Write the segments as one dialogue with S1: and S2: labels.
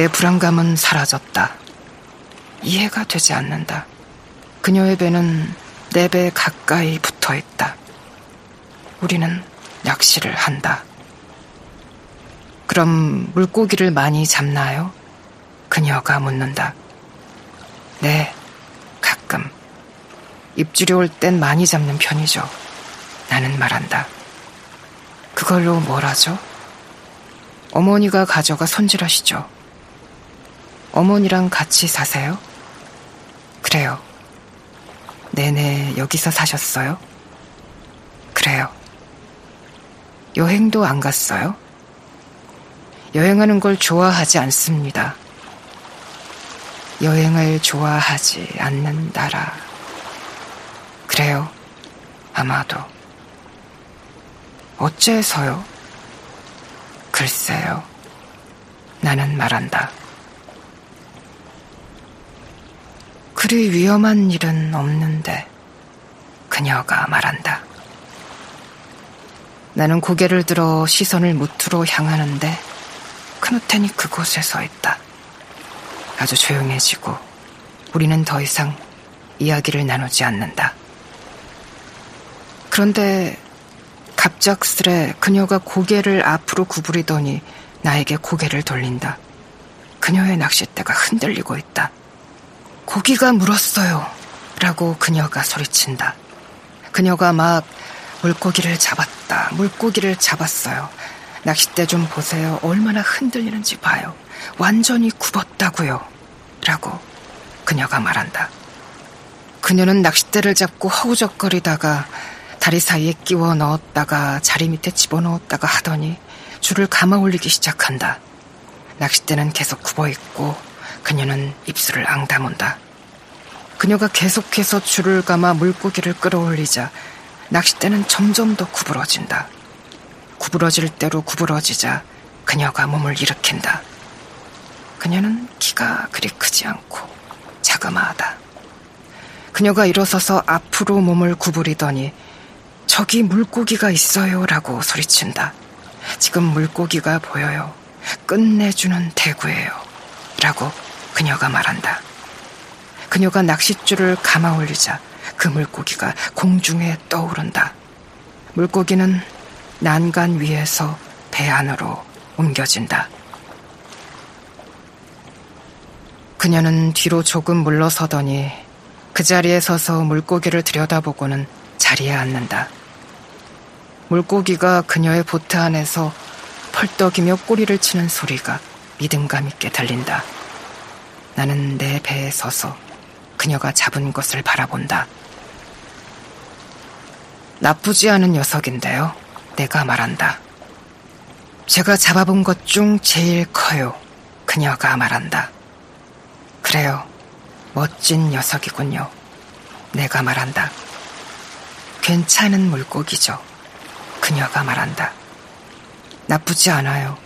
S1: 내 불안감은 사라졌다. 이해가 되지 않는다. 그녀의 배는 내 배에 가까이 붙어 있다. 우리는 낚시를 한다. 그럼 물고기를 많이 잡나요? 그녀가 묻는다. 네, 가끔. 입질이 올 땐 많이 잡는 편이죠. 나는 말한다. 그걸로 뭘 하죠? 어머니가 가져가 손질하시죠. 어머니랑 같이 사세요? 그래요. 내내 여기서 사셨어요? 그래요. 여행도 안 갔어요? 여행하는 걸 좋아하지 않습니다. 여행을 좋아하지 않는 나라. 그래요. 아마도. 어째서요? 글쎄요. 나는 말한다. 그리 위험한 일은 없는데, 그녀가 말한다. 나는 고개를 들어 시선을 무트로 향하는데, 크누텐이 그곳에 서 있다. 아주 조용해지고, 우리는 더 이상 이야기를 나누지 않는다. 그런데 갑작스레 그녀가 고개를 앞으로 구부리더니 나에게 고개를 돌린다. 그녀의 낚싯대가 흔들리고 있다. 고기가 물었어요. 라고 그녀가 소리친다. 그녀가 막 물고기를 잡았다. 물고기를 잡았어요. 낚싯대 좀 보세요. 얼마나 흔들리는지 봐요. 완전히 굽었다고요. 라고 그녀가 말한다. 그녀는 낚싯대를 잡고 허우적거리다가 다리 사이에 끼워 넣었다가 자리 밑에 집어넣었다가 하더니 줄을 감아 올리기 시작한다. 낚싯대는 계속 굽어 있고 그녀는 입술을 앙다문다. 그녀가 계속해서 줄을 감아 물고기를 끌어올리자 낚싯대는 점점 더 구부러진다. 구부러질 대로 구부러지자 그녀가 몸을 일으킨다. 그녀는 키가 그리 크지 않고 자그마하다. 그녀가 일어서서 앞으로 몸을 구부리더니 저기 물고기가 있어요 라고 소리친다. 지금 물고기가 보여요. 끝내주는 대구예요. 라고 그녀가 말한다. 그녀가 낚싯줄을 감아 올리자 그 물고기가 공중에 떠오른다. 물고기는 난간 위에서 배 안으로 옮겨진다. 그녀는 뒤로 조금 물러서더니 그 자리에 서서 물고기를 들여다보고는 자리에 앉는다. 물고기가 그녀의 보트 안에서 펄떡이며 꼬리를 치는 소리가 믿음감 있게 들린다. 나는 내 배에 서서 그녀가 잡은 것을 바라본다. 나쁘지 않은 녀석인데요. 내가 말한다. 제가 잡아본 것 중 제일 커요. 그녀가 말한다. 그래요. 멋진 녀석이군요. 내가 말한다. 괜찮은 물고기죠. 그녀가 말한다. 나쁘지 않아요.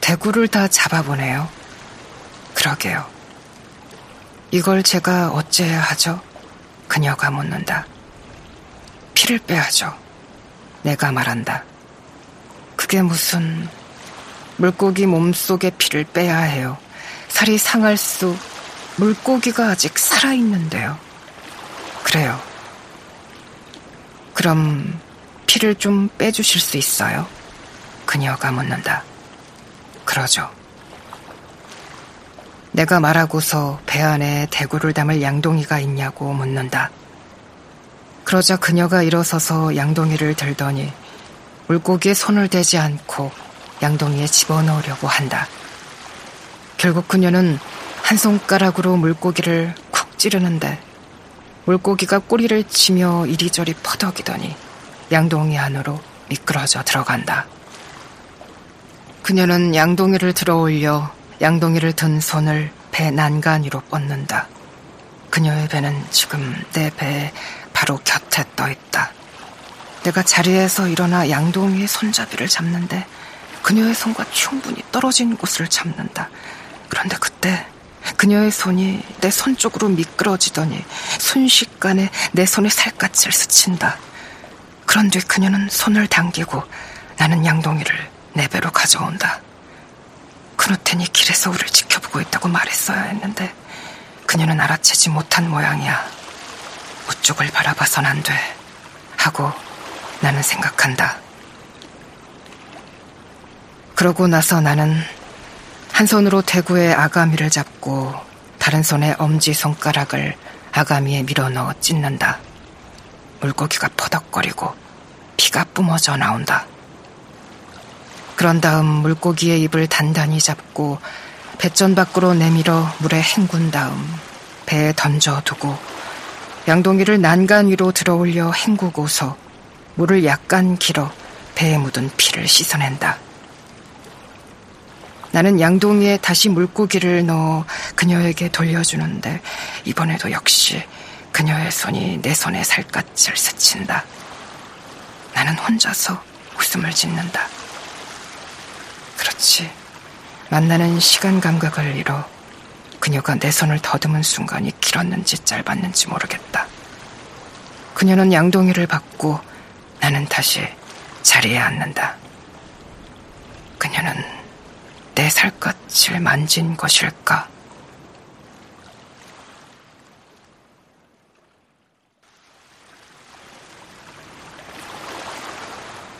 S1: 대구를 다 잡아보네요. 그러게요. 이걸 제가 어째야 하죠? 그녀가 묻는다. 피를 빼야죠. 내가 말한다. 그게 무슨 물고기 몸속에 피를 빼야 해요. 살이 상할 수 물고기가 아직 살아있는데요. 그래요. 그럼 피를 좀 빼주실 수 있어요? 그녀가 묻는다. 그러죠. 내가 말하고서 배 안에 대구를 담을 양동이가 있냐고 묻는다. 그러자 그녀가 일어서서 양동이를 들더니 물고기에 손을 대지 않고 양동이에 집어넣으려고 한다. 결국 그녀는 한 손가락으로 물고기를 쿡 찌르는데 물고기가 꼬리를 치며 이리저리 퍼덕이더니 양동이 안으로 미끄러져 들어간다. 그녀는 양동이를 들어 올려 양동이를 든 손을 배 난간 위로 뻗는다. 그녀의 배는 지금 내 배에 바로 곁에 떠 있다. 내가 자리에서 일어나 양동이의 손잡이를 잡는데 그녀의 손과 충분히 떨어진 곳을 잡는다. 그런데 그때 그녀의 손이 내 손 쪽으로 미끄러지더니 순식간에 내 손의 살갗을 스친다. 그런 뒤 그녀는 손을 당기고 나는 양동이를 내 배로 가져온다. 크누텐이 길에서 우리를 지켜보고 있다고 말했어야 했는데 그녀는 알아채지 못한 모양이야. 우쪽을 바라봐선 안 돼. 하고 나는 생각한다. 그러고 나서 나는 한 손으로 대구의 아가미를 잡고 다른 손에 엄지 손가락을 아가미에 밀어넣어 찢는다. 물고기가 퍼덕거리고 피가 뿜어져 나온다. 그런 다음 물고기의 입을 단단히 잡고 배전 밖으로 내밀어 물에 헹군 다음 배에 던져두고 양동이를 난간 위로 들어올려 헹구고서 물을 약간 길어 배에 묻은 피를 씻어낸다. 나는 양동이에 다시 물고기를 넣어 그녀에게 돌려주는데 이번에도 역시 그녀의 손이 내 손에 살갗을 스친다. 나는 혼자서 웃음을 짓는다. 그렇지. 만나는 시간 감각을 잃어 그녀가 내 손을 더듬은 순간이 길었는지 짧았는지 모르겠다. 그녀는 양동이를 받고 나는 다시 자리에 앉는다. 그녀는 내 살갗을 만진 것일까?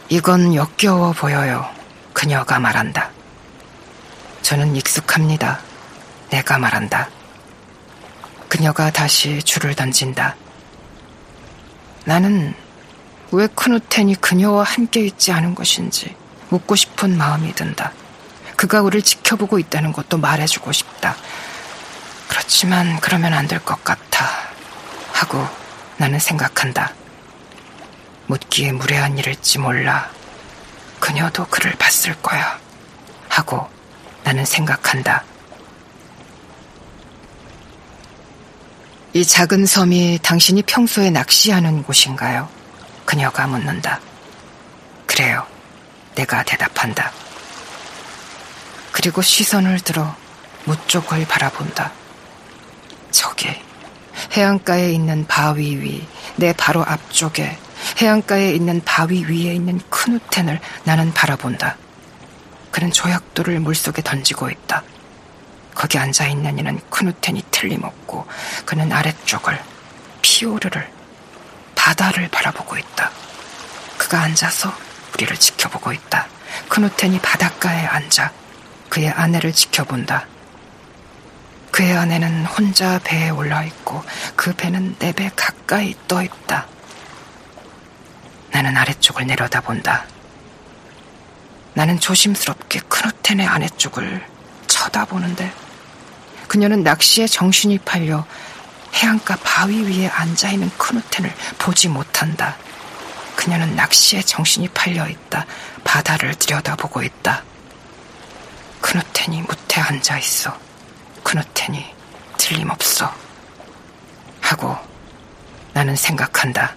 S1: 이건 역겨워 보여요. 그녀가 말한다. 저는 익숙합니다. 내가 말한다. 그녀가 다시 줄을 던진다. 나는 왜 크누텐이 그녀와 함께 있지 않은 것인지 묻고 싶은 마음이 든다. 그가 우리를 지켜보고 있다는 것도 말해주고 싶다. 그렇지만 그러면 안 될 것 같아. 하고 나는 생각한다. 묻기에 무례한 일일지 몰라. 그녀도 그를 봤을 거야. 하고 나는 생각한다. 이 작은 섬이 당신이 평소에 낚시하는 곳인가요? 그녀가 묻는다. 그래요. 내가 대답한다. 그리고 시선을 들어 무 쪽을 바라본다. 저기 해안가에 있는 바위 위, 내 바로 앞쪽에 해안가에 있는 바위 위에 있는 큰 우텐을 나는 바라본다. 그는 조약돌을 물속에 던지고 있다. 거기 앉아있는 이는 큰 우텐이 틀림없고 그는 아래쪽을 피오르를 바다를 바라보고 있다. 그가 앉아서 우리를 지켜보고 있다. 큰 우텐이 바닷가에 앉아 그의 아내를 지켜본다. 그의 아내는 혼자 배에 올라 있고 그 배는 내 배 가까이 떠 있다. 나는 아래쪽을 내려다본다. 나는 조심스럽게 크누텐의 아래쪽을 쳐다보는데 그녀는 낚시에 정신이 팔려 해안가 바위 위에 앉아있는 크누텐을 보지 못한다. 그녀는 낚시에 정신이 팔려 있다. 바다를 들여다보고 있다. 크누텐이 무태 앉아 있어. 크누텐이 틀림없어. 하고 나는 생각한다.